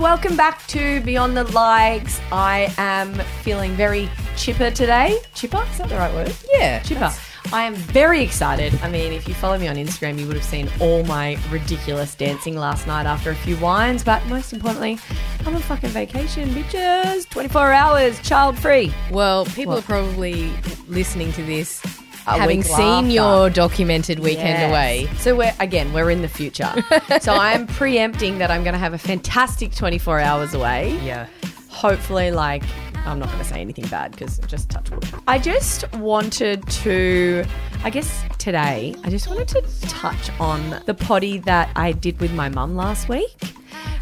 welcome back to Beyond the Likes. I am feeling very chipper today. Chipper? Is that the right word? Yeah, Chipper. I am very excited. I mean, if you follow me on Instagram, you would have seen all my ridiculous dancing last night after a few wines. But most importantly, I'm on fucking vacation, bitches. 24 hours, child free. Well, people What? are probably listening to this having seen after. your documented weekend Yes. away. So we're again, we're in the future. so I'm preempting that I'm going to have a fantastic 24 hours away. Yeah. hopefully like I'm not going to say anything bad because just touch wood. I just wanted to, I guess today, I just wanted to touch on the potty that I did with my mum last week.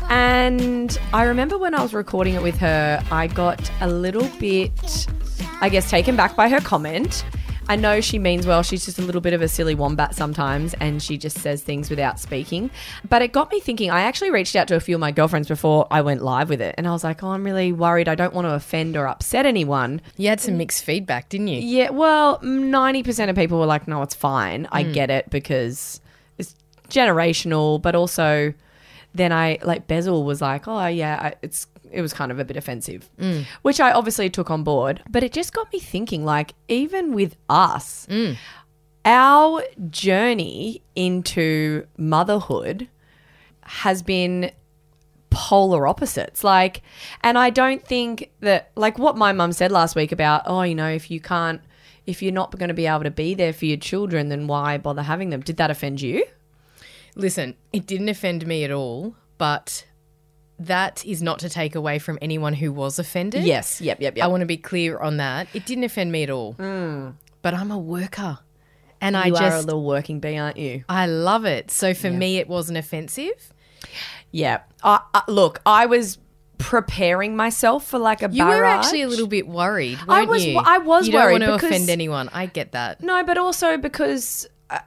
And I remember when I was recording it with her, I got a little bit, I guess, taken back by her comment. I know she means well. She's just a little bit of a silly wombat sometimes, and she just says things without speaking. But it got me thinking. I actually reached out to a few of my girlfriends before I went live with it, and I was like, "Oh, I'm really worried. I don't want to offend or upset anyone." You had some mixed feedback, didn't you? Yeah, well, ninety percent of people were like, "No, it's fine. I hmm. get it because it's generational." But also, then I like Bezel was like, "Oh yeah, I, it's." It was kind of a bit offensive, mm. which I obviously took on board. But it just got me thinking, like, even with us, mm. our journey into motherhood has been polar opposites. Like, and I don't think that, like, what my mum said last week about, oh, you know, if you can't, if you're not going to be able to be there for your children, then why bother having them? Did that offend you? Listen, it didn't offend me at all, but that is not to take away from anyone who was offended. Yes. Yep. Yep. Yep. I want to be clear on that. It didn't offend me at all. But I'm a worker. And I just. you are a little working bee, aren't you? I love it. So for me, it wasn't offensive. Yeah. I I look, I was preparing myself for like a You were barrage. actually a little bit worried, I was- you? I was You don't worried want to because- offend anyone. I get that. No, but also because uh,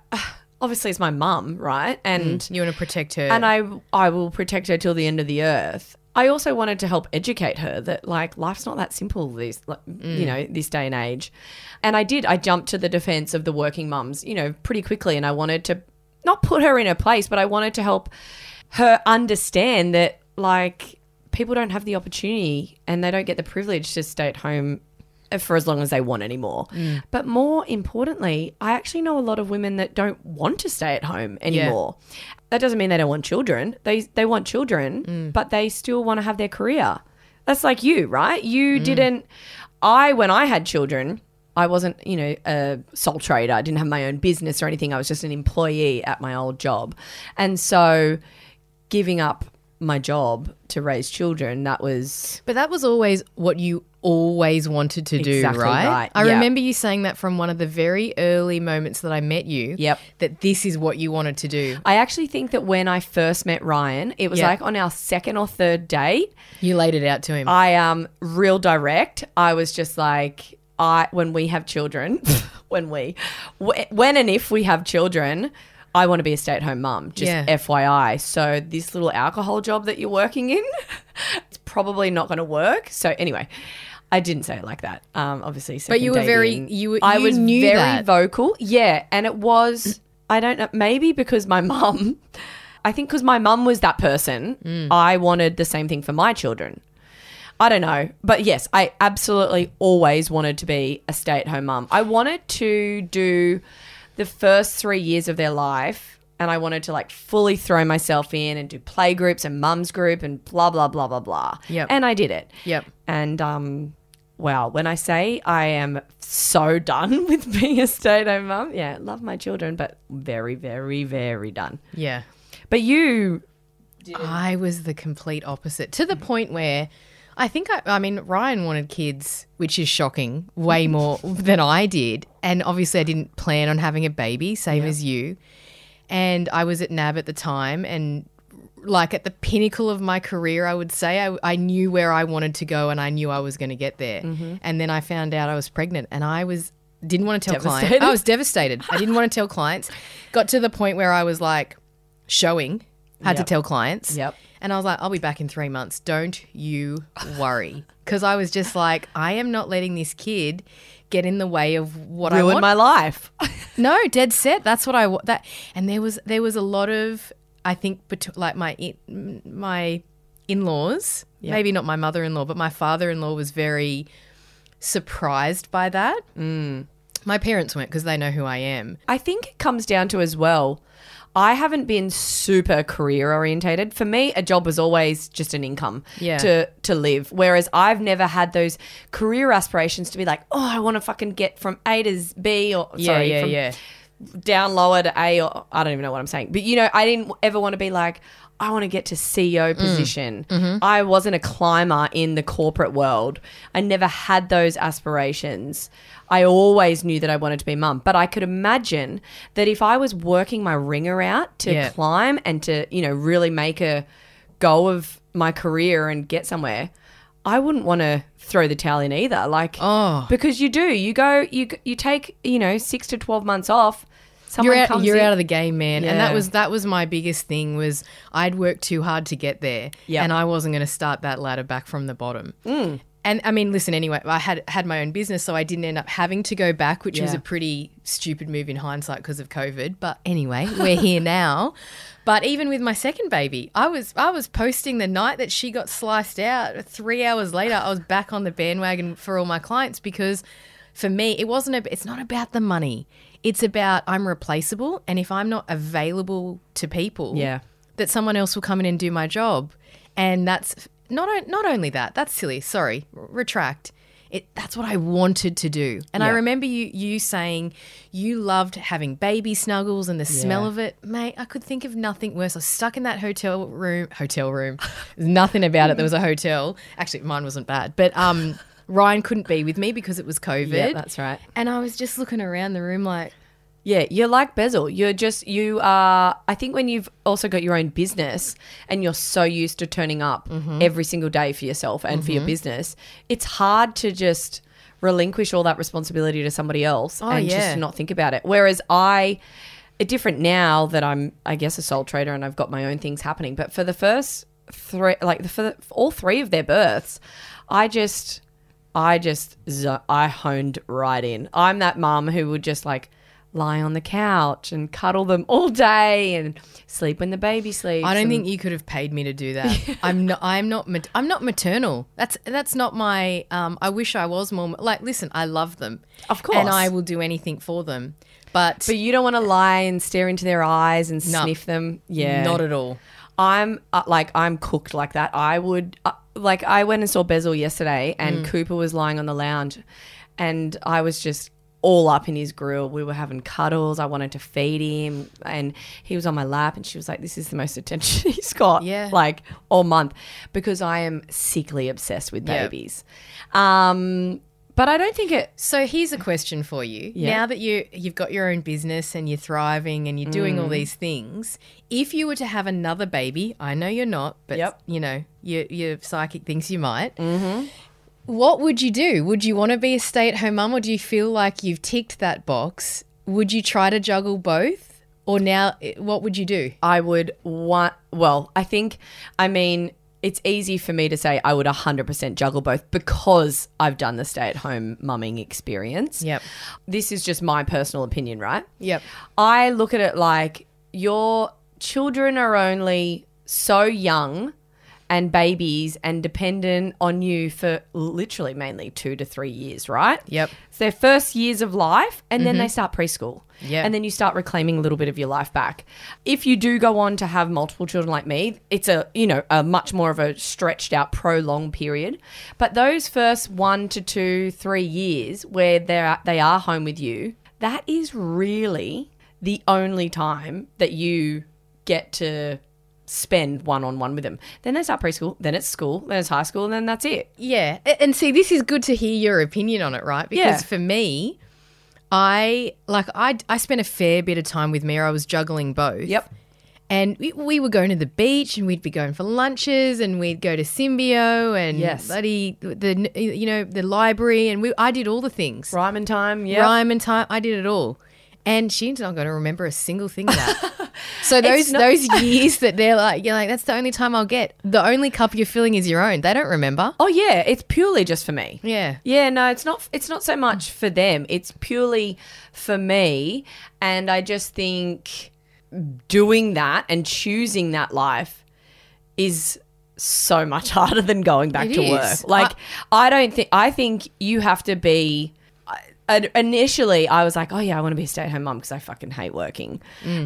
obviously it's my mum, right? Mm. And You want to protect her. and I I will protect her till the end of the earth. I also wanted to help educate her that like life's not that simple this like, you mm. know this day and age. And I did. I jumped to the defense of the working mums, you know, pretty quickly and I wanted to not put her in her place, but I wanted to help her understand that like people don't have the opportunity and they don't get the privilege to stay at home for as long as they want anymore. Mm. But more importantly, I actually know a lot of women that don't want to stay at home anymore. That doesn't mean they don't want children. They they want children, mm. but they still want to have their career. That's like you, right? You mm. didn't I when I had children, I wasn't, you know, a sole trader. I didn't have my own business or anything. I was just an employee at my old job. And so giving up my job to raise children, that was but that was always what you always wanted to do, Exactly right? right, I yeah. remember you saying that from one of the very early moments that I met you. Yep. That this is what you wanted to do. I actually think that when I first met Ryan, it was Yeah. like on our second or third date. You laid it out to him. I um real direct. I was just like I when we have children, when we when and if we have children, I want to be a stay-at-home mum. Just Yeah. FYI. So this little alcohol job that you're working in, it's probably not going to work. So anyway, I didn't say it like that. Um, obviously, But you were very- dating, you were- I you was very that. vocal. Yeah, and it was. I don't know. Maybe because my mum. I think because my mum was that person, Mm. I wanted the same thing for my children. I don't know. But yes, I absolutely always wanted to be a stay at home mum. I wanted to do the first three years of their life and I wanted to like fully throw myself in and do play groups and mums group and blah, blah, blah, blah, blah. Yep. And I did it. Yep. And, um, wow, when I say I am so done with being a stay at home mum, yeah, love my children, but very, very, very done. yeah. But you, I was the complete opposite to the point where I think I, I mean Ryan wanted kids, which is shocking, way more than I did, and obviously I didn't plan on having a baby, same as you. And I was at NAB at the time, and like at the pinnacle of my career, I would say I, I knew where I wanted to go, and I knew I was going to get there. Mm-hmm. And then I found out I was pregnant, and I was didn't want to tell clients. I was devastated. I didn't want to tell clients. Got to the point where I was like showing, had to tell clients. Yep. And I was like, I'll be back in three months. Don't you worry. Because I was just like, I am not letting this kid get in the way of what I want. my life. no, dead set. That's what I want. That and there was there was a lot of I think bet- like my in- my in laws, maybe not my mother in law, but my father in law was very surprised by that. Mm. My parents weren't because they know who I am. I think it comes down to as well. I haven't been super career orientated. For me, a job was always just an income Yeah. to to live. Whereas I've never had those career aspirations to be like, oh, I want to fucking get from A to B or Yeah, sorry, yeah, from yeah. Down lower to A or I don't even know what I'm saying. But you know, I didn't ever want to be like, I want to get to CEO Mm. position. Mm-hmm. I wasn't a climber in the corporate world. I never had those aspirations. I always knew that I wanted to be mum, but I could imagine that if I was working my ringer out to Yeah. climb and to, you know, really make a go of my career and get somewhere, I wouldn't want to throw the towel in either. Like, Oh. because you do, you go, you you take, you know, six to twelve months off. Someone you're out, you're in- out of the game, man. And that was that was my biggest thing was I'd worked too hard to get there, Yep. and I wasn't going to start that ladder back from the bottom. Mm. And I mean, listen. Anyway, I had had my own business, so I didn't end up having to go back, which was a pretty stupid move in hindsight because of COVID. But anyway, we're here now. But even with my second baby, I was I was posting the night that she got sliced out. Three hours later, I was back on the bandwagon for all my clients because for me, it wasn't. A, it's not about the money. It's about I'm replaceable, and if I'm not available to people, Yeah. that someone else will come in and do my job, and that's not not only that. That's silly. Sorry, r- retract. It, that's what I wanted to do, and I remember you you saying you loved having baby snuggles and the smell of it, mate. I could think of nothing worse. I was stuck in that hotel room. Hotel room. There's nothing about it. There was a hotel. Actually, mine wasn't bad, but um, Ryan couldn't be with me because it was COVID. Yeah, that's right. And I was just looking around the room like, Yeah, you're like Bezel. You're just you are. I think when you've also got your own business and you're so used to turning up Mm-hmm. every single day for yourself and for your business, it's hard to just relinquish all that responsibility to somebody else and yeah. just not think about it. Whereas I, different now that I'm, I guess, a sole trader and I've got my own things happening. But for the first three, like the, for, the, for all three of their births, I just, I just, I honed right in. I'm that mom who would just like lie on the couch and cuddle them all day and sleep when the baby sleeps. I don't think you could have paid me to do that. I'm not. I'm not. I'm not maternal. That's that's not my. Um, I wish I was more. Like, listen, I love them, Of course. and I will do anything for them. But, But you don't want to lie and stare into their eyes and No. sniff them. Yeah, not at all. I'm uh, like I'm cooked like that. I would uh, like I went and saw Bezel yesterday, and Mm. Cooper was lying on the lounge, and I was just all up in his grill. We were having cuddles. I wanted to feed him, and he was on my lap, and she was like, "This is the most attention he's got, Yeah. like all month," because I am sickly obsessed with babies. Um, but I don't think it. So here's a question for you. Yeah. Now that you you've got your own business and you're thriving and you're doing Mm. all these things, if you were to have another baby, I know you're not, but Yep. you know your your psychic thinks you might. Mm-hmm. What would you do? Would you want to be a stay at home mum, or do you feel like you've ticked that box? Would you try to juggle both, or now eh, what would you do? I would want. Well, I think. I mean, it's easy for me to say I would 100% juggle both because I've done the stay-at-home mumming experience. Yep. This is just my personal opinion, right? Yep. I look at it like your children are only so young and babies and dependent on you for literally mainly two to three years, right? Yep. It's their first years of life and then they mm-hmm. start preschool. Yeah. And then you start reclaiming a little bit of your life back. If you do go on to have multiple children like me, it's a, you know, a much more of a stretched out prolonged period. But those first one to two, three years where they're they are home with you, that is really the only time that you get to spend one on one with them. Then they start preschool, then it's school, then it's high school, and then that's it. Yeah. And see, this is good to hear your opinion on it, right? Because Yeah. for me, I like I I spent a fair bit of time with Mira. I was juggling both. Yep. And we, we were going to the beach and we'd be going for lunches and we'd go to Symbio and Yes. bloody the you know the library and we I did all the things. Ryman time, yeah. Rhyme and time, I did it all. And she's not going to remember a single thing of that. so those not- those years that they're like, you're like, that's the only time I'll get. The only cup you're filling is your own. They don't remember. Oh yeah, it's purely just for me. Yeah. Yeah, no, it's not it's not so much for them. It's purely for me and I just think doing that and choosing that life is so much harder than going back It to is. work. Like I, don't think I think you have to be I- initially I was like, "Oh yeah, I want to be a stay-at-home mum because I fucking hate working."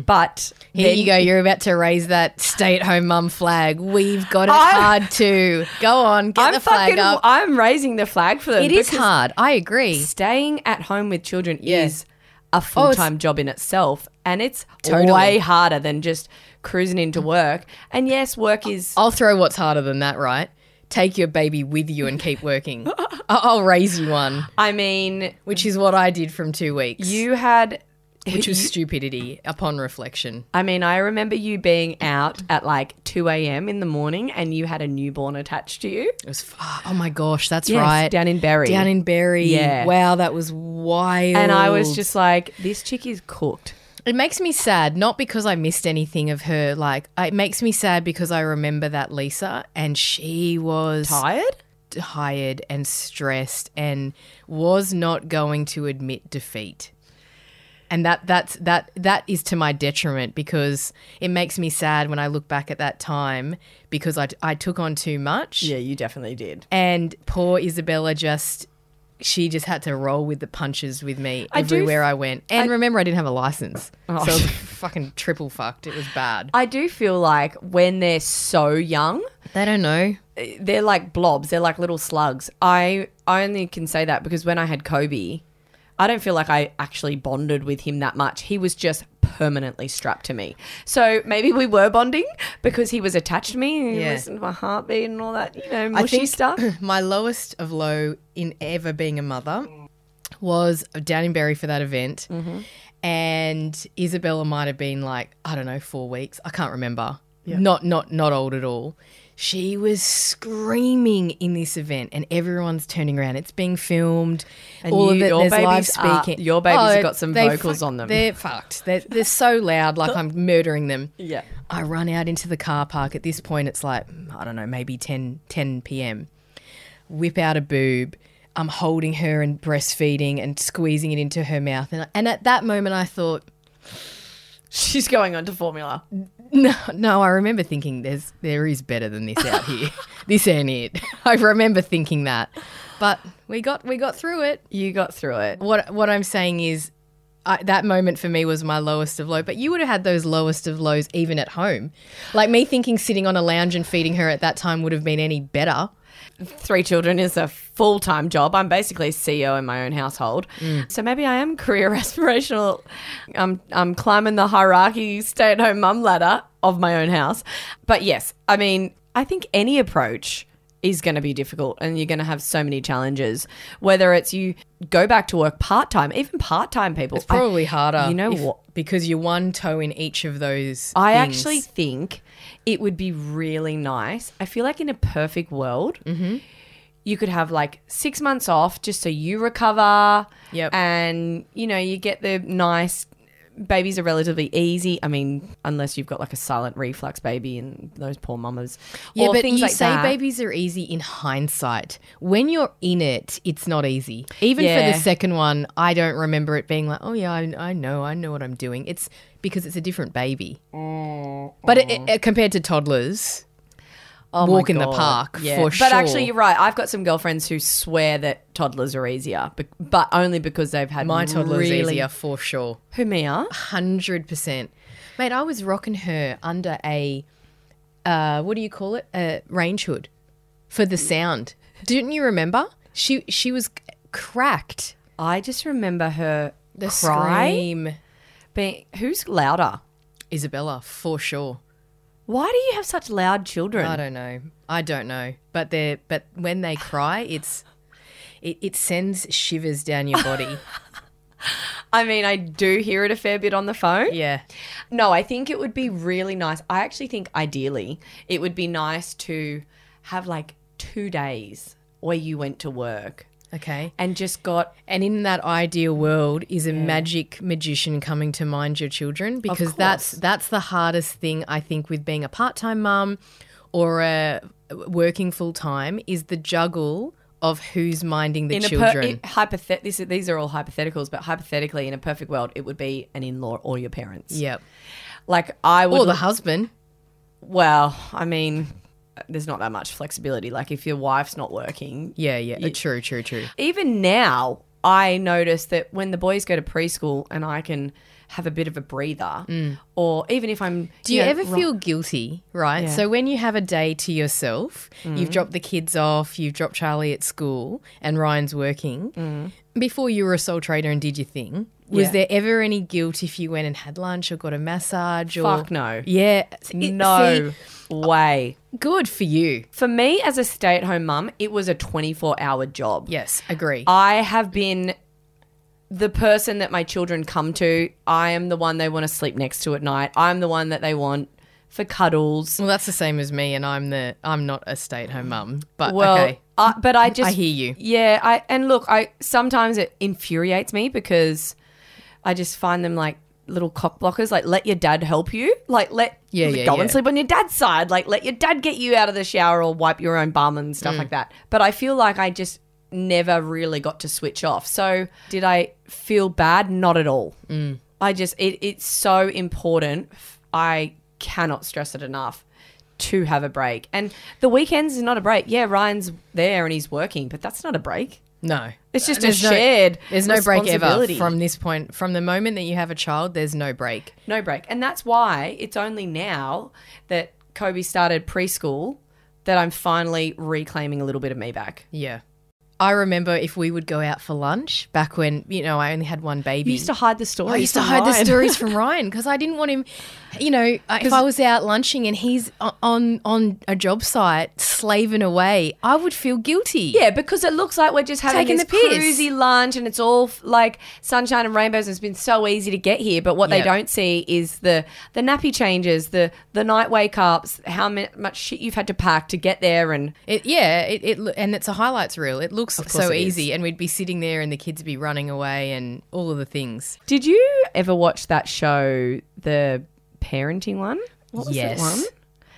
But Mm. Here then- you go. You're about to raise that stay-at-home mum flag. We've got it I- hard too. Go on, get I'm the flag fucking up. I'm raising the flag for them. It is hard. I agree. Staying at home with children Yeah. is a full-time job in itself and it's Totally. way harder than just cruising into work. And yes, work is I'll throw what's harder than that. Right? Take your baby with you and keep working. I- I'll raise you one, I mean, which is what I did from two weeks. you had which was stupidity upon reflection. I mean, I remember you being out at like 2 a.m. in the morning and you had a newborn attached to you. It was. f- Oh my gosh, that's Yes, right. down in Berry. Down in Berry. Yeah. Wow, that was wild. And I was just like, this chick is cooked. It makes me sad, not because I missed anything of her. Like, uh, it makes me sad because I remember that Lisa, and she was Tired? tired and stressed, and was not going to admit defeat. And that that's that that is to my detriment because it makes me sad when I look back at that time because I, I took on too much. Yeah, you definitely did. And poor Isabella just she just had to roll with the punches with me I do everywhere f- I went. And remember I didn't have a license. Oh. So fucking triple fucked. It was bad. I do feel like when they're so young, They don't know. Eh, they're like blobs. They're like little slugs. I I only can say that because when I had Kobe, I don't feel like I actually bonded with him that much. He was just permanently strapped to me. So maybe we were bonding because he was attached to me and he Yeah. listened to my heartbeat and all that, you know, I mushy think stuff. my lowest of low in ever being a mother was down in Berry for that event. Mm-hmm. And Isabella might have been like, I don't know, four weeks. I can't remember. Not not not old at all. She was screaming in this event, and everyone's turning around. It's being filmed. And all you- of it. your There's live babies are- speaking. your babies have oh, got some vocals on them. They're fucked. They're, they're so loud, like I'm murdering them. Yeah. I run out into the car park. At this point, it's like, I don't know, maybe 10, 10 p.m. Whip out a boob. I'm holding her and breastfeeding and squeezing it into her mouth. And, and at that moment, I thought, She's going on to formula. no, no, I remember thinking there's there is better than this out here. this ain't it. I remember thinking that. But we got we got through it. You got through it. What what I'm saying is I, that moment for me was my lowest of low, but you would have had those lowest of lows even at home. Like me thinking sitting on a lounge and feeding her at that time would have been any better. Three children is a full time job. I'm basically CEO in my own household. Mm. So maybe I am career aspirational. I'm, I'm climbing the hierarchy stay at home mum ladder of my own house. But yes, I mean, I think any approach is going to be difficult and you're going to have so many challenges. Whether it's you go back to work part time, even part time people. It's probably harder. you know if- what? Because you're one toe in each of those. I things. actually think it would be really nice. I feel like in a perfect world, Mm-hmm. you could have like six months off just so you recover. Yep. And, you know, you get the nice. Babies are relatively easy. I mean, unless you've got like a silent reflux baby and those poor mamas. Yeah, or but things you like say that. babies are easy in hindsight. When you're in it, it's not easy. Even for the second one, I don't remember it being like, oh yeah, I, I know, I know what I'm doing. It's because it's a different baby. Mm, but it, mm. it- compared to toddlers, Oh walk in the park Yeah. for but sure. But actually, you're right. I've got some girlfriends who swear that toddlers are easier, but, but only because they've had my toddler's really, easier for sure. Who Mia? Hundred percent, mate. I was rocking her under a, uh, what do you call it? A range hood, for the sound. Didn't you remember? She she was cracked. I just remember her The cry. scream, Being, who's louder? Isabella, for sure. Why do you have such loud children? I don't know. I don't know. But they are but when they cry, it's it, it sends shivers down your body. I mean, I do hear it a fair bit on the phone. yeah. No, I think it would be really nice. I actually think ideally it would be nice to have like two days where you went to work Okay. and just got And in that ideal world is a magic magician coming to mind your children because that's that's the hardest thing I think with being a part-time mum or a working full-time is the juggle of who's minding the in children. per- hypothet- this, these are all hypotheticals, but hypothetically, in a perfect world, it would be an in-law or your parents. yep. Like I would. Or the husband. well, I mean, there's not that much flexibility. Like if your wife's not working, Yeah, yeah. true, true, true. even now, I notice that when the boys go to preschool and I can have a bit of a breather, mm. or even if I'm, Mm. Do you know, ever feel guilty, right? Yeah. So when you have a day to yourself, you've mm. dropped the kids off, you've dropped Charlie at school, and Ryan's working. Mm. Before you were a sole trader and did your thing, was Yeah. there ever any guilt if you went and had lunch or got a massage? Or Fuck no. Yeah, It- no see, uh, way? good for you. For me, as a stay-at-home mum, it was a 24-hour job. Yes, agree. I have been the person that my children come to. I am the one they want to sleep next to at night. I'm the one that they want for cuddles. well, that's the same as me, and I'm the I'm not a stay at home mum, but Well, okay. I, but I just I hear you. Yeah, I and look, I sometimes it infuriates me because I just find them like little cock blockers. Like, let your dad help you. Like, let Yeah, yeah, go yeah. and sleep on your dad's side. Like, let your dad get you out of the shower or wipe your own bum and Mm. stuff like that. But I feel like I just never really got to switch off. So did I feel bad? Not at all. Mm. I just it, it's so important. I cannot stress it enough to have a break. And the weekends is not a break. Yeah, Ryan's there and he's working, but that's not a break. No, It's just a no- shared There's no break ever from this point. From the moment that you have a child, there's no break. no break. And that's why it's only now that Kobe started preschool that I'm finally reclaiming a little bit of me back. Yeah. I remember if we would go out for lunch back when, you know, I only had one baby. You used to hide the stories. I used to hide the stories from Ryan because I didn't want him, you know, uh, if I was out lunching and he's on on a job site slaving away, I would feel guilty. Yeah, because it looks like we're just having Taking this the piss. cruisy lunch and it's all like sunshine and rainbows and it's been so easy to get here. But what Yep. they don't see is the the nappy changes, the the night wake ups, how much shit you've had to pack to get there and It, yeah, it, it and it's a highlights reel. It looks so it is. easy, and we'd be sitting there, and the kids would be running away, and all of the things. Did you ever watch that show, the parenting one? What was yes, it one?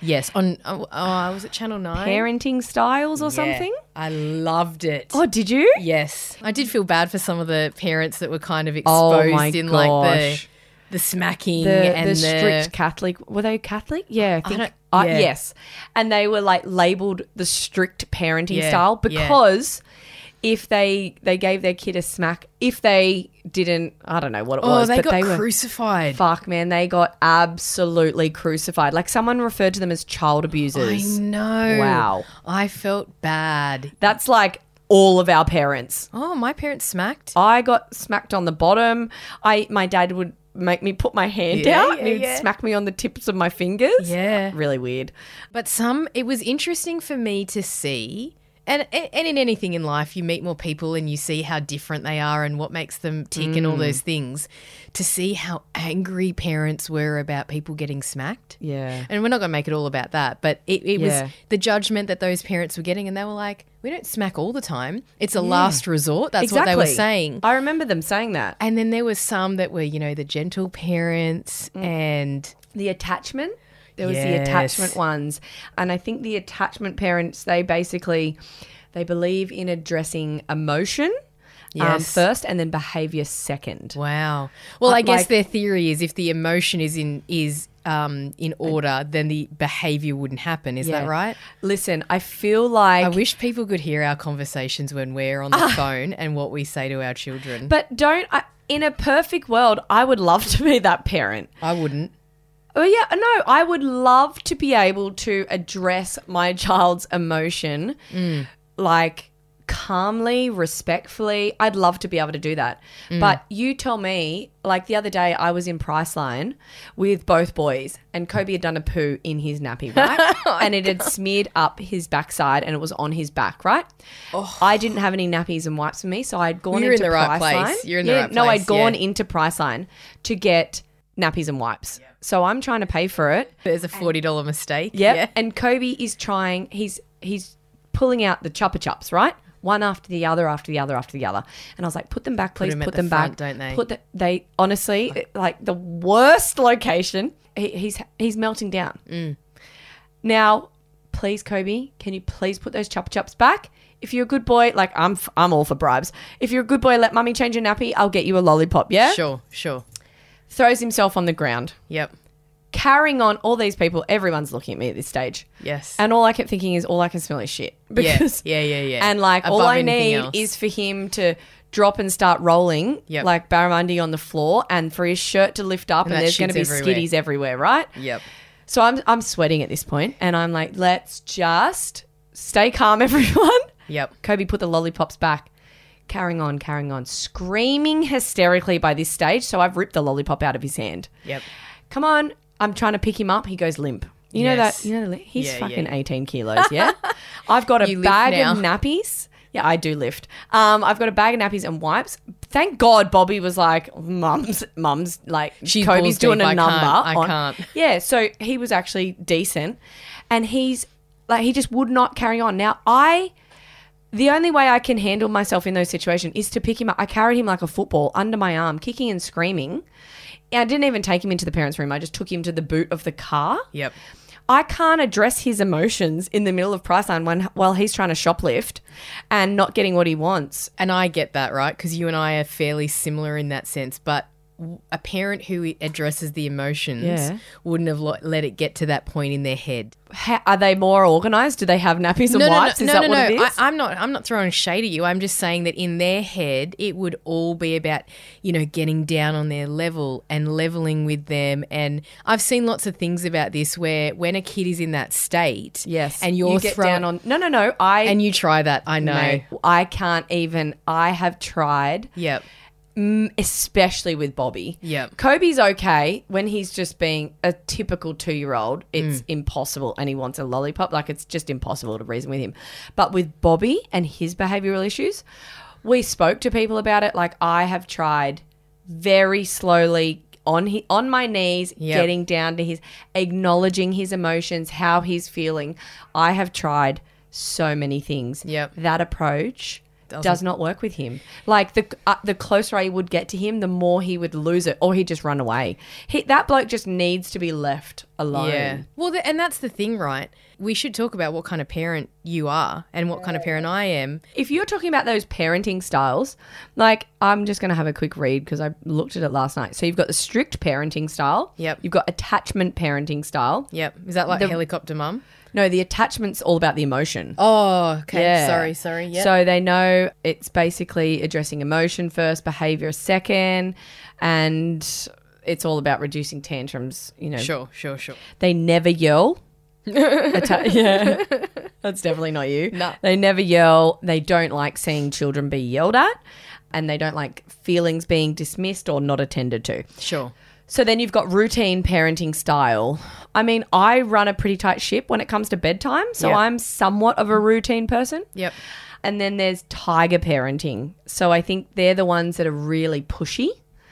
yes. On oh, oh, was it Channel Nine? Parenting styles or Yeah. something? I loved it. Oh, did you? Yes, I did feel bad for some of the parents that were kind of Oh exposed my in like the the smacking The, and the the, strict Catholic were they Catholic? Yeah, I think don't- uh, yeah. yes. And they were like labeled the strict parenting Yeah, style yeah. because if they they gave their kid a smack, if they didn't, I don't know what it was. oh, was, they but got they were crucified. fuck man, they got absolutely crucified. Like someone referred to them as child abusers. I know. Wow. I felt bad. That's like all of our parents. Oh, my parents smacked. I got smacked on the bottom. I my dad would make me put my hand Yeah, out yeah, and he'd yeah. smack me on the tips of my fingers. Yeah. Really weird. But some, it was interesting for me to see. And, and in anything in life, you meet more people and you see how different they are and what makes them tick and all those mm. things. To see how angry parents were about people getting smacked. Yeah. And we're not going to make it all about that, but it, it Yeah. was the judgment that those parents were getting. And they were like, we don't smack all the time. It's a last resort. That's what they were saying. I remember them saying that. And then there were some that were, you know, the gentle parents mm. and The attachment. There was the attachment ones. And I think the attachment parents, they basically they believe in addressing emotion um, first and then behavior second. wow. Well, Uh, I guess like- their theory is if the emotion is in is um, in order, then the behavior wouldn't happen. Is that right? Listen, I feel like I wish people could hear our conversations when we're on the phone and what we say to our children. but don't I, in a perfect world, I would love to be that parent. I wouldn't. Oh yeah, no, I would love to be able to address my child's emotion Mm. like calmly, respectfully. I'd love to be able to do that. Mm. But you tell me, like the other day I was in Priceline with both boys and Kobe had done a poo in his nappy, right? and it had smeared up his backside and it was on his back, right? I didn't have any nappies and wipes for me, so I'd gone Oh. You're in into the right place. You're in the Yeah, right No, I'd gone yeah. into Priceline to get nappies and wipes. So I'm trying to pay for it. There's a forty dollar mistake. Yep. Yeah. And Kobe is trying. He's he's pulling out the Chupa Chups, right? One after the other, after the other, after the other. And I was like, put them back, please. them at Put the them front, back. don't they? Put the, they honestly like the worst location. He, he's he's melting down. Mm. Now, please, Kobe, can you please put those Chupa Chups back? If you're a good boy, like I'm, f- I'm all for bribes. If you're a good boy, let mummy change your nappy. I'll get you a lollipop. Yeah. Sure, sure. Throws himself on the ground. Yep. carrying on. All these people, everyone's looking at me at this stage. Yes. And all I kept thinking is, all I can smell is shit. Yeah. Because, Yeah, yeah, yeah. And like, all I anything need else. is for him to drop and start rolling, Yep. like barramundi on the floor, and for his shirt to lift up, and, that there's going to be shit's everywhere. skitties everywhere, right? Yep. So I'm I'm sweating at this point, and I'm like, let's just stay calm, everyone. Yep. Kobe put the lollipops back. Carrying on, carrying on, screaming hysterically by this stage. So I've ripped the lollipop out of his hand. Yep. Come on, I'm trying to pick him up. He goes limp. You know Yes. that? You know the he's Yeah, yeah, fucking yeah. 18 kilos. Yeah, I've got a You lift bag of nappies. Yeah, I do lift. Um, I've got a bag of nappies and wipes. Thank God, Bobby was like, "Mum's, mum's like She's Kobe's balls doing deep. a I number." can't. I on- can't. Yeah, so he was actually decent, and he's like, he just would not carry on. Now I the only way I can handle myself in those situations is to pick him up. I carried him like a football under my arm, kicking and screaming. And I didn't even take him into the parents' room. I just took him to the boot of the car. Yep. I can't address his emotions in the middle of Priceline when while he's trying to shoplift and not getting what he wants. And I get that, right? Because you and I are fairly similar in that sense. But a parent who addresses the emotions Yeah. wouldn't have lo- let it get to that point in their head. Ha- are they more organized? Do they have nappies and no, wipes? no, is no, that no, no. I, I'm not. I'm not throwing shade at you. I'm just saying that in their head, it would all be about you know getting down on their level and leveling with them. And I've seen lots of things about this where when a kid is in that state, yes, and you're you get throwing, down on. No, no, no. I and you try that. I know. no, I can't even. I have tried. Yep. Especially with Bobby. Yeah. Kobe's okay when he's just being a typical two year old. It's Mm. impossible and he wants a lollipop. Like it's just impossible to reason with him. But with Bobby and his behavioral issues, we spoke to people about it. Like I have tried very slowly on he, on my knees, Yep. getting down to his acknowledging his emotions, how he's feeling. I have tried so many things. Yep. That approach Doesn't- does not work with him. Like the uh, the closer I would get to him, the more he would lose it, or he'd just run away. He, that bloke just needs to be left alone. Yeah. Well, th- and that's the thing, right? We should talk about what kind of parent you are and what kind of parent I am. If you're talking about those parenting styles, like I'm just going to have a quick read because I looked at it last night. So you've got the strict parenting style. Yep. You've got attachment parenting style. Yep. Is that like The- helicopter mum? No, the attachment's all about the emotion. Oh, okay. Yeah. Sorry, sorry. Yeah. So they know it's basically addressing emotion first, behavior second, and it's all about reducing tantrums. You know, sure, sure, sure. They never yell. Atta- yeah, that's definitely not you. No. They never yell. They don't like seeing children be yelled at, and they don't like feelings being dismissed or not attended to. Sure. So then you've got routine parenting style. I mean, I run a pretty tight ship when it comes to bedtime, so Yeah. I'm somewhat of a routine person. Yep. And then there's tiger parenting. So I think they're the ones that are really pushy.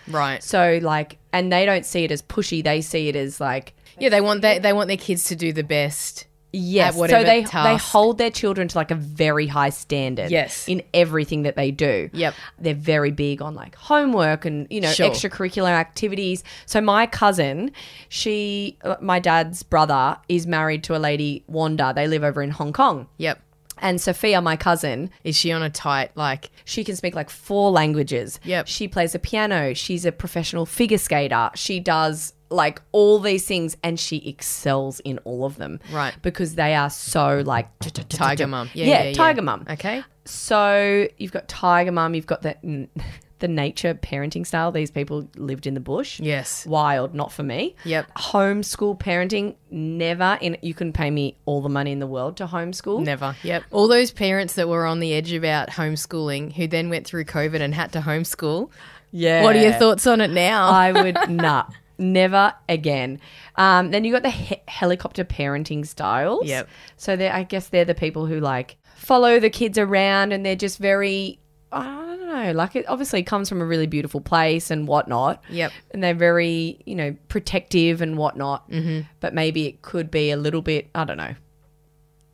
Right. So like, and they don't see it as pushy. They see it as like, Yeah, they want they, they want their kids to do the best. Yes. So they they hold their children to like a very high standard. Yes. In everything that they do. Yep. They're very big on like homework and you know Sure. extracurricular activities. So my cousin, she, uh, my dad's brother, is married to a lady Wanda. They live over in Hong Kong. Yep. And Sophia, my cousin, Is she on a tight like? She can speak like four languages. Yep. She plays a piano. She's a professional figure skater. She does like all these things and she excels in all of them. Right. Because they are so like Tiger mum. Yeah, Yeah, yeah, yeah. tiger mum. Okay. So you've got tiger mum, you've got the the nature parenting style. These people lived in the bush. Yes. Wild, not for me. Yep. Homeschool parenting, never in you can pay me all the money in the world to homeschool. Never. Yep. All those parents that were on the edge about homeschooling who then went through COVID and had to homeschool. Yeah. What are your thoughts on it now? I would nah, never again. Um, then you got the he- helicopter parenting styles. Yep. So they, I guess they're the people who like follow the kids around, and they're just very. I don't know. Like it obviously comes from a really beautiful place and whatnot. Yep. And they're very, you know, protective and whatnot. Mm-hmm. But maybe it could be a little bit. I don't know.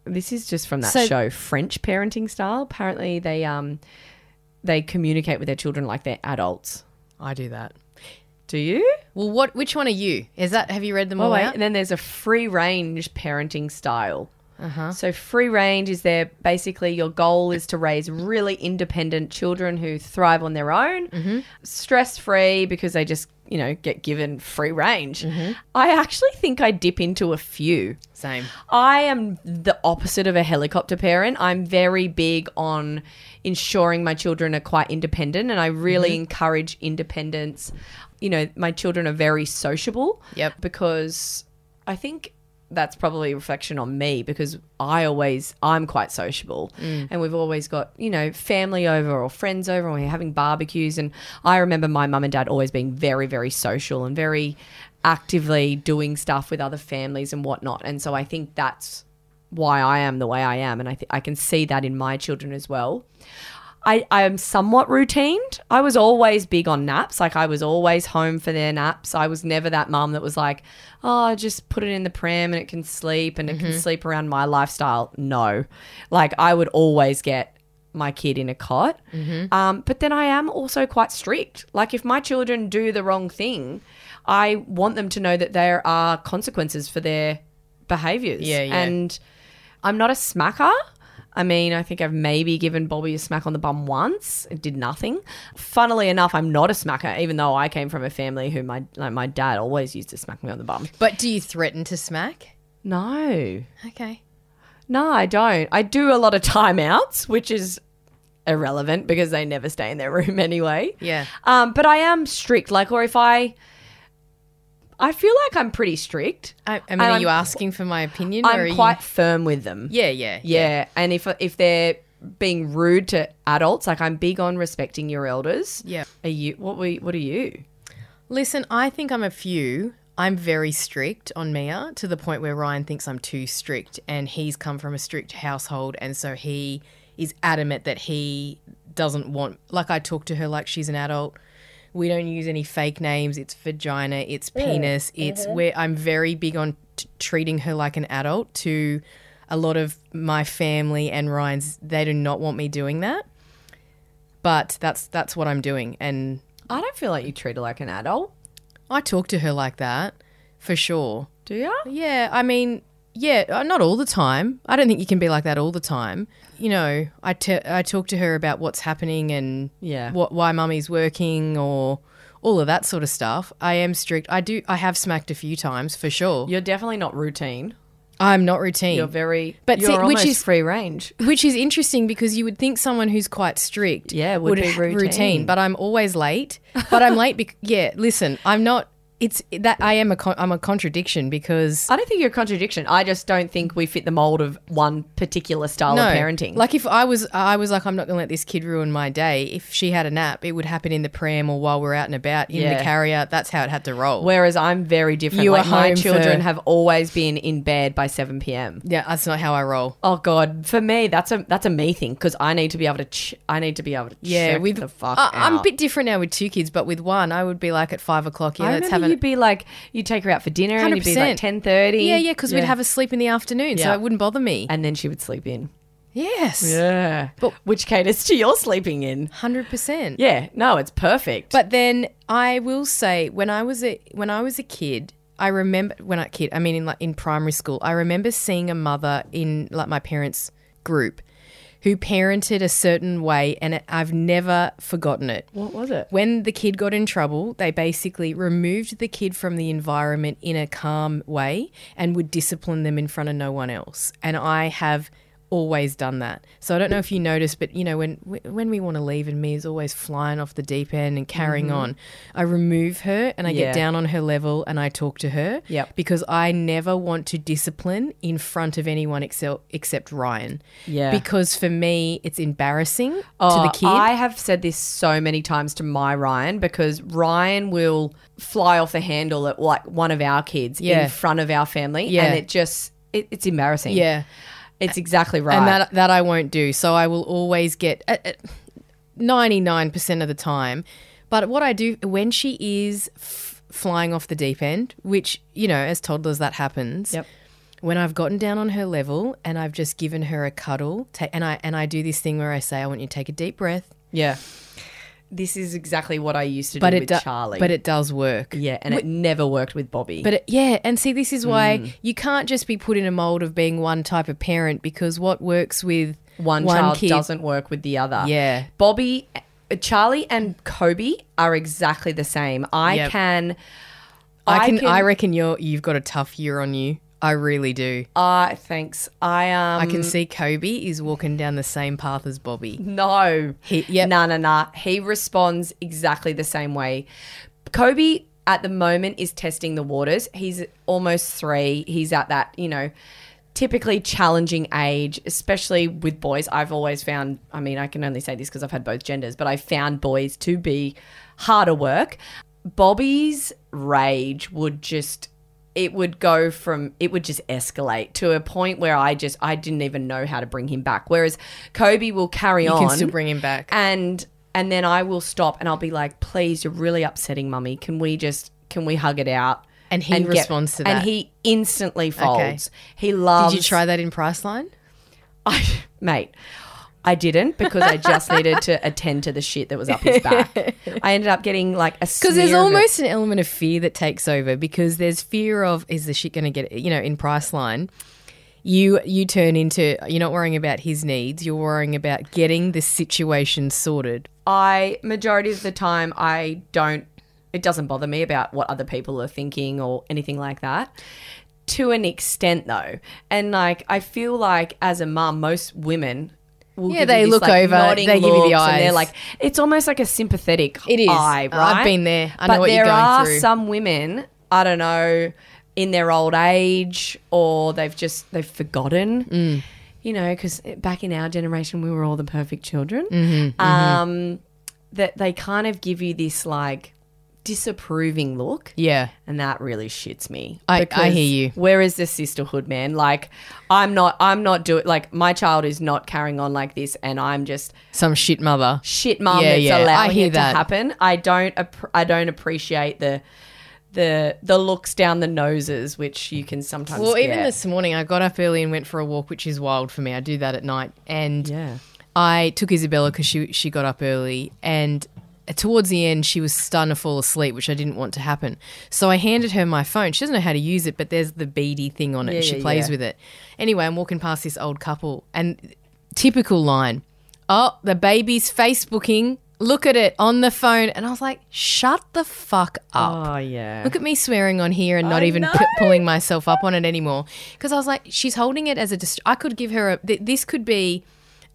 This is just from that So- show, French parenting style. Apparently, they um, they communicate with their children like they're adults. I do that. Do you? Well, what? Which one are you? Is that? Have you read them Oh all wait, out? and then there's a free range parenting style. Uh-huh. So free range is there basically your goal is to raise really independent children who thrive on their own, Mm-hmm. stress free because they just you know, get given free range. Mm-hmm. I actually think I dip into a few. Same. I am the opposite of a helicopter parent. I'm very big on ensuring my children are quite independent and I really mm-hmm. encourage independence. You know, my children are very sociable. Yep. Because I think that's probably a reflection on me because I always I'm quite sociable mm. and we've always got, you know, family over or friends over and we're having barbecues and I remember my mum and dad always being very, very social and very actively doing stuff with other families and whatnot. And so I think that's why I am the way I am. And I, th- I can see that in my children as well. I, I am somewhat routined. I was always big on naps. Like I was always home for their naps. I was never that mum that was like, oh, just put it in the pram and it can sleep and it can sleep around my lifestyle. No. Like I would always get my kid in a cot. Um, but then I am also quite strict. Like if my children do the wrong thing, I want them to know that there are consequences for their behaviors. Yeah, yeah. And I'm not a smacker. I mean, I think I've maybe given Bobby a smack on the bum once. It did nothing. Funnily enough, I'm not a smacker, even though I came from a family who my like my dad always used to smack me on the bum. But do you threaten to smack? No, Okay. no, I don't. I do a lot of timeouts, which is irrelevant because they never stay in their room anyway. Yeah. Um, but I am strict. Like, or if I, I feel like I'm pretty strict. I, I mean, are I'm you asking for my opinion? or are I'm you- quite firm with them. Yeah, yeah, Yeah, and if if they're being rude to adults, like I'm big on respecting your elders. Yeah. Are you? What we? What are you? Listen, I think I'm a few. I'm very strict on Mia to the point where Ryan thinks I'm too strict, and he's come from a strict household, and so he is adamant that he doesn't want. Like I talk to her like she's an adult. We don't use any fake names. It's vagina. It's penis. It's mm-hmm. where I'm very big on t- treating her like an adult. To a lot of my family and Ryan's, they do not want me doing that. But that's that's what I'm doing, and I don't feel like you treat her like an adult. I talk to her like that, for sure. Do you? Yeah, I mean, yeah, uh, not all the time. I don't think you can be like that all the time. You know, I te- I talk to her about what's happening and Yeah. what why mummy's working or all of that sort of stuff. I am strict. I do. I have smacked a few times for sure. You're definitely not routine. I'm not routine. You're very. But you're see, which is- free range. which is interesting because you would think someone who's quite strict Yeah, would be ha- routine. but I'm always late but I'm late bec- yeah listen I'm not it's that I am a con- I'm a contradiction because I don't think you're a contradiction. I just don't think we fit the mold of one particular style of parenting. Like if I was, I was like, I'm not going to let this kid ruin my day. If she had a nap, it would happen in the pram or while we're out and about in Yeah. the carrier. That's how it had to roll. Whereas I'm very different. You like my children for- have always been in bed by 7 p.m. yeah, that's not how I roll. Oh God, for me that's a that's a me thing because I need to be able to ch- I need to be able to Yeah, with the fuck I- I'm a bit different now with two kids, but with one, I would be like at five o'clock. Yeah, I let's have a you'd be like you'd take her out for dinner and you'd be like ten thirty. yeah, yeah, because we'd have a sleep in the afternoon, so it wouldn't bother me. and then she would sleep in. yes, Yeah, but which caters to your sleeping in. hundred percent. Yeah, no, it's perfect. But then I will say, when I was a when I was a kid, I remember when I kid, I mean in like in primary school, I remember seeing a mother in like my parents' group who parented a certain way, and it, I've never forgotten it. what was it? When the kid got in trouble, they basically removed the kid from the environment in a calm way and would discipline them in front of no one else. And I have always done that. So I don't know if you noticed, but you know when when we want to leave and Mia's always flying off the deep end and carrying on, I remove her and I Mm-hmm. Yeah. get down on her level and I talk to her. Yep. Because I never want to discipline in front of anyone except except Ryan. Yeah. Because for me it's embarrassing to Oh, the kid. I have said this so many times to my Ryan because Ryan will fly off the handle at like one of our kids Yeah. in front of our family, Yeah. and it just it, it's embarrassing. yeah. It's exactly right. and that that I won't do. So I will always get uh, uh, ninety nine percent of the time. But what I do when she is f- flying off the deep end, which you know, as toddlers that happens. Yep. When I've gotten down on her level and I've just given her a cuddle, ta- and I and I do this thing where I say, I want you to take a deep breath. yeah, this is exactly what I used to But do it with do- Charlie. but it does work. yeah, and it never worked with Bobby. But it, yeah, and see, this is why Mm. you can't just be put in a mold of being one type of parent because what works with one, child doesn't work with the other. Yeah. Bobby Charlie and Kobe are exactly the same. I Yep. can. I can, I reckon you're you've got a tough year on you. I really do. Uh, thanks. I um. I can see Kobe is walking down the same path as Bobby. No. He- yep. Nah, nah, nah. He responds exactly the same way. Kobe at the moment is testing the waters. He's almost three. He's at that, you know, typically challenging age, especially with boys. I've always found, I mean, I can only say this because I've had both genders, but I found boys to be harder work. Bobby's rage would just it would go from it would just escalate to a point where I just I didn't even know how to bring him back. Whereas Kobe will carry You on can still bring him back. and and then I will stop and I'll be like, please, you're really upsetting mummy. Can we just can we hug it out? And he responds to that. And he instantly folds. He loves Did you try that in Priceline? I, mate, I didn't because I just needed to attend to the shit that was up his back. I ended up getting like a Because there's smear of it. almost an element of fear that takes over because there's fear of is the shit going to get you know in Priceline. You you turn into you're not worrying about his needs. You're worrying about getting the situation sorted. I majority of the time I don't it doesn't bother me about what other people are thinking or anything like that. To an extent though. And like I feel like as a mum most women will Yeah, they this, look like, over, they give you the looks, and they're like it's almost like a sympathetic It is. eye, right? I've been there. I know but what there you're going are through. some women, I don't know, in their old age or they've just they've forgotten. Mm. You know, because back in our generation, we were all the perfect children. Mm-hmm, Um, that they kind of give you this like disapproving look. Yeah. And that really shits me. I- I hear you. Where is the sisterhood, man? Like, I'm not, I'm not doing, like, my child is not carrying on like this, and I'm just Some shit mother. shit mum Yeah, that's yeah, I allowing hear it that. to happen. I don't, I don't appreciate the, the, the looks down the noses, which you can sometimes. Well, even this morning, I got up early and went for a walk, which is wild for me. I do that at night, and Yeah. I took Isabella because she she got up early, and towards the end, she was starting to fall asleep, which I didn't want to happen. So I handed her my phone. She doesn't know how to use it, but there's the beady thing on it. Yeah, and she yeah, plays yeah. with it. Anyway, I'm walking past this old couple, and typical line, "Oh, the baby's Facebooking." Look at it on the phone, and I was like, "Shut the fuck up." Oh yeah. Look at me swearing on here and not I even pu- pulling myself up on it anymore. Because I was like, she's holding it as a. Dist- I could give her a. Th- this could be,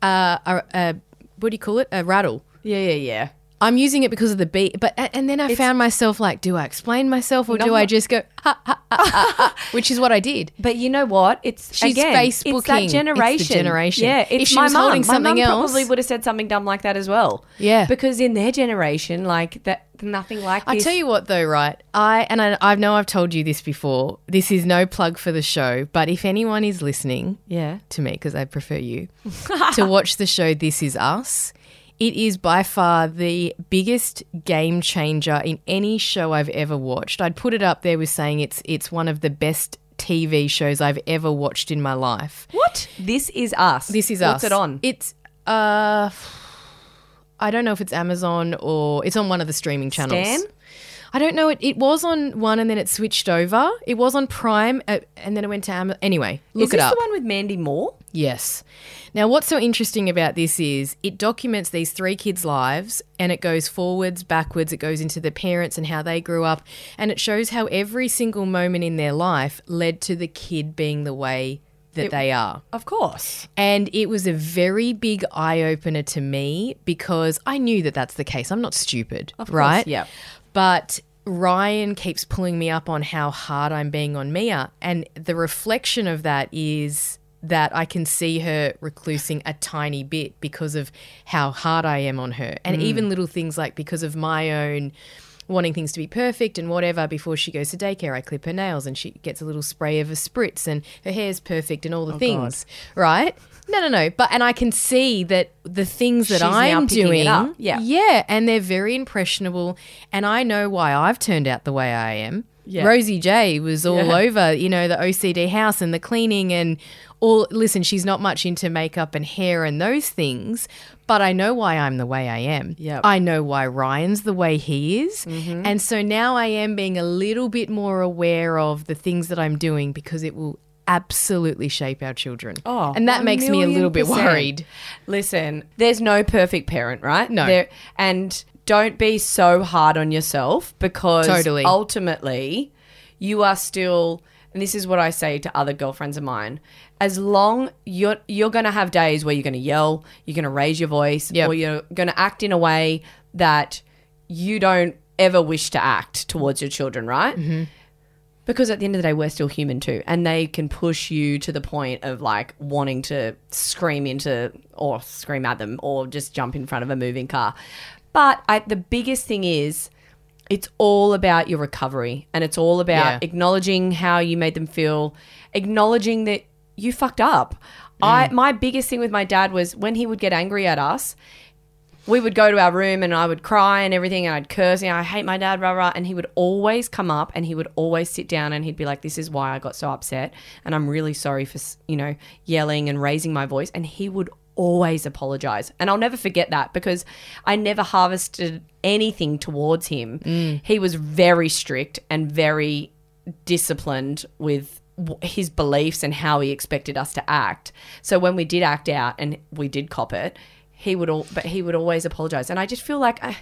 uh, a, a. What do you call it? A rattle. yeah, yeah, yeah. I'm using it because of the beat, but and then I found myself like, do I explain myself or do I just go, ha, ha, ha, ha, ha, which is what I did. But you know what? It's She's again, It's Facebooking. that It's the generation. generation. Yeah, If it's she my was mum. holding my something mum else- probably would have said something dumb like that as well. Yeah. because in their generation, like that, nothing like I this. tell you what, though, right? I and I, I know I've told you this before. This is no plug for the show, but if anyone is listening, yeah, to me because I prefer you to watch the show This Is Us. It is by far the biggest game changer in any show I've ever watched. I'd put it up there with saying it's it's one of the best TV shows I've ever watched in my life. what? This is us. This is What's us. it on? It's uh I don't know if it's Amazon or it's on one of the streaming channels. Stan? I don't know. It, it was on one and then it switched over. It was on Prime uh, and then it went to Amazon. Anyway, look is it this up. the one with Mandy Moore? Yes. Now, what's so interesting about this is it documents these three kids' lives and it goes forwards, backwards, it goes into the parents and how they grew up, and it shows how every single moment in their life led to the kid being the way that they are. Of course. And it was a very big eye opener to me because I knew that that's the case. I'm not stupid, Of right? yep. But Ryan keeps pulling me up on how hard I'm being on Mia. And the reflection of that is that I can see her reclusing a tiny bit because of how hard I am on her. And even little things like because of my own wanting things to be perfect and whatever before she goes to daycare I clip her nails and she gets a little spray of a spritz and her hair's perfect and all the things right no no no but and I can see that the things that She's I'm doing. Yeah. yeah and they're very impressionable and I know why I've turned out the way I am Yeah. Rosie J was all Yeah. over you know the OCD house and the cleaning and all listen she's not much into makeup and hair and those things but I know why I'm the way I am Yep. I know why Ryan's the way he is. Mm-hmm. And so now I am being a little bit more aware of the things that I'm doing because it will absolutely shape our children. Oh, and that makes me a little bit percent. worried. Listen, there's no perfect parent, right? No. There, and don't be so hard on yourself because Totally. ultimately you are still and this is what I say to other girlfriends of mine. As long you're you're gonna have days where you're gonna yell, you're gonna raise your voice, Yep. or you're gonna act in a way that you don't ever wish to act towards your children, right? Mm-hmm. because at the end of the day we're still human too and they can push you to the point of like wanting to scream into or scream at them or just jump in front of a moving car but I, the biggest thing is it's all about your recovery and it's all about Yeah. acknowledging how you made them feel acknowledging that you fucked up i mm. my biggest thing with my dad was when he would get angry at us we would go to our room and I would cry and everything and I'd curse and I hate my dad, rah rah. And he would always come up and he would always sit down and he'd be like, This is why I got so upset. And I'm really sorry for, you know, yelling and raising my voice. And he would always apologize. And I'll never forget that because I never harvested anything towards him. Mm. He was very strict and very disciplined with his beliefs and how he expected us to act. So when we did act out and we did cop it, he would all, but he would always apologize. And I just feel like uh,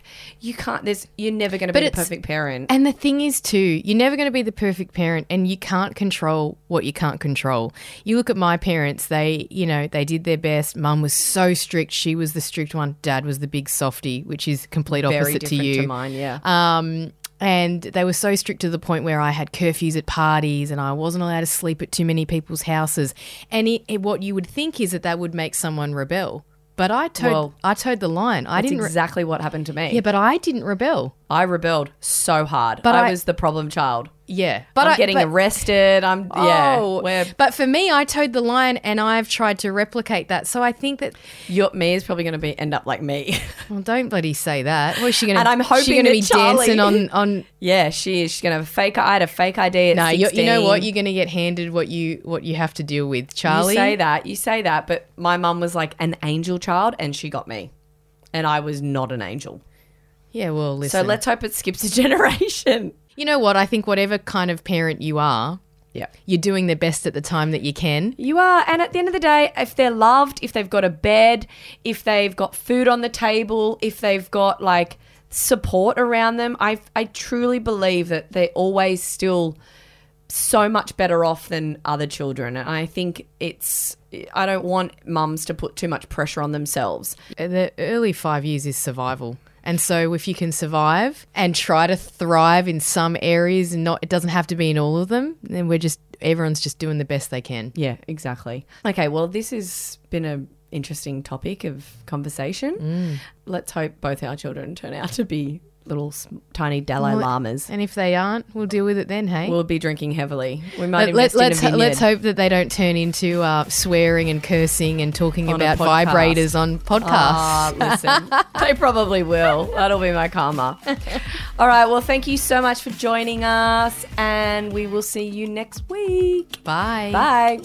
you can't. There's you're never going to be the perfect parent. And the thing is, too, you're never going to be the perfect parent, and you can't control what you can't control. You look at my parents; they, you know, they did their best. Mum was so strict; she was the strict one. Dad was the big softy, which is complete Very opposite to you. to mine. Yeah. Um, and they were so strict to the point where I had curfews at parties and I wasn't allowed to sleep at too many people's houses. And it, it- what you would think is that that would make someone rebel. But I towed, Well, I towed the line. I That's didn't. Re- exactly what happened to me. yeah, but I didn't rebel. I rebelled so hard. But I, I- was the problem child. Yeah, But I'm I, getting but- arrested. I'm yeah. Oh, Where but for me, I towed the line, and I've tried to replicate that. So I think that. your me is probably going to be end up like me. Well, don't bloody say that. What's she gonna? And I'm hoping she gonna be Charlie- dancing on on. yeah, she is. She's going to have a fake. I had a fake ID at No, you, 16. you know what? You're gonna get handed what you what you have to deal with, Charlie. You say that, you say that, but my mum was like an angel child and she got me. And I was not an angel. Yeah, well, listen. So let's hope it skips a generation. You know what? I think whatever kind of parent you are, Yeah. you're doing the best at the time that you can. You are. And at the end of the day, if they're loved, if they've got a bed, if they've got food on the table, if they've got like support around them, I, I truly believe that they're always still so much better off than other children. And I think it's, I don't want mums to put too much pressure on themselves. The early five years is survival. And so if you can survive and try to thrive in some areas and not it doesn't have to be in all of them, then we're just everyone's just doing the best they can. Yeah, exactly. Okay, well, this has been a interesting topic of conversation. Mm. Let's hope both our children turn out to be little tiny Dalai Well, Lamas. And if they aren't, we'll deal with it then, hey? We'll be drinking heavily. We might Let, invest let, let's in let's hope that they don't turn into uh, swearing and cursing and talking On about vibrators on podcasts. Ah, listen, they probably will. That'll be my karma. All right. Well, thank you so much for joining us, and we will see you next week. Bye. Bye.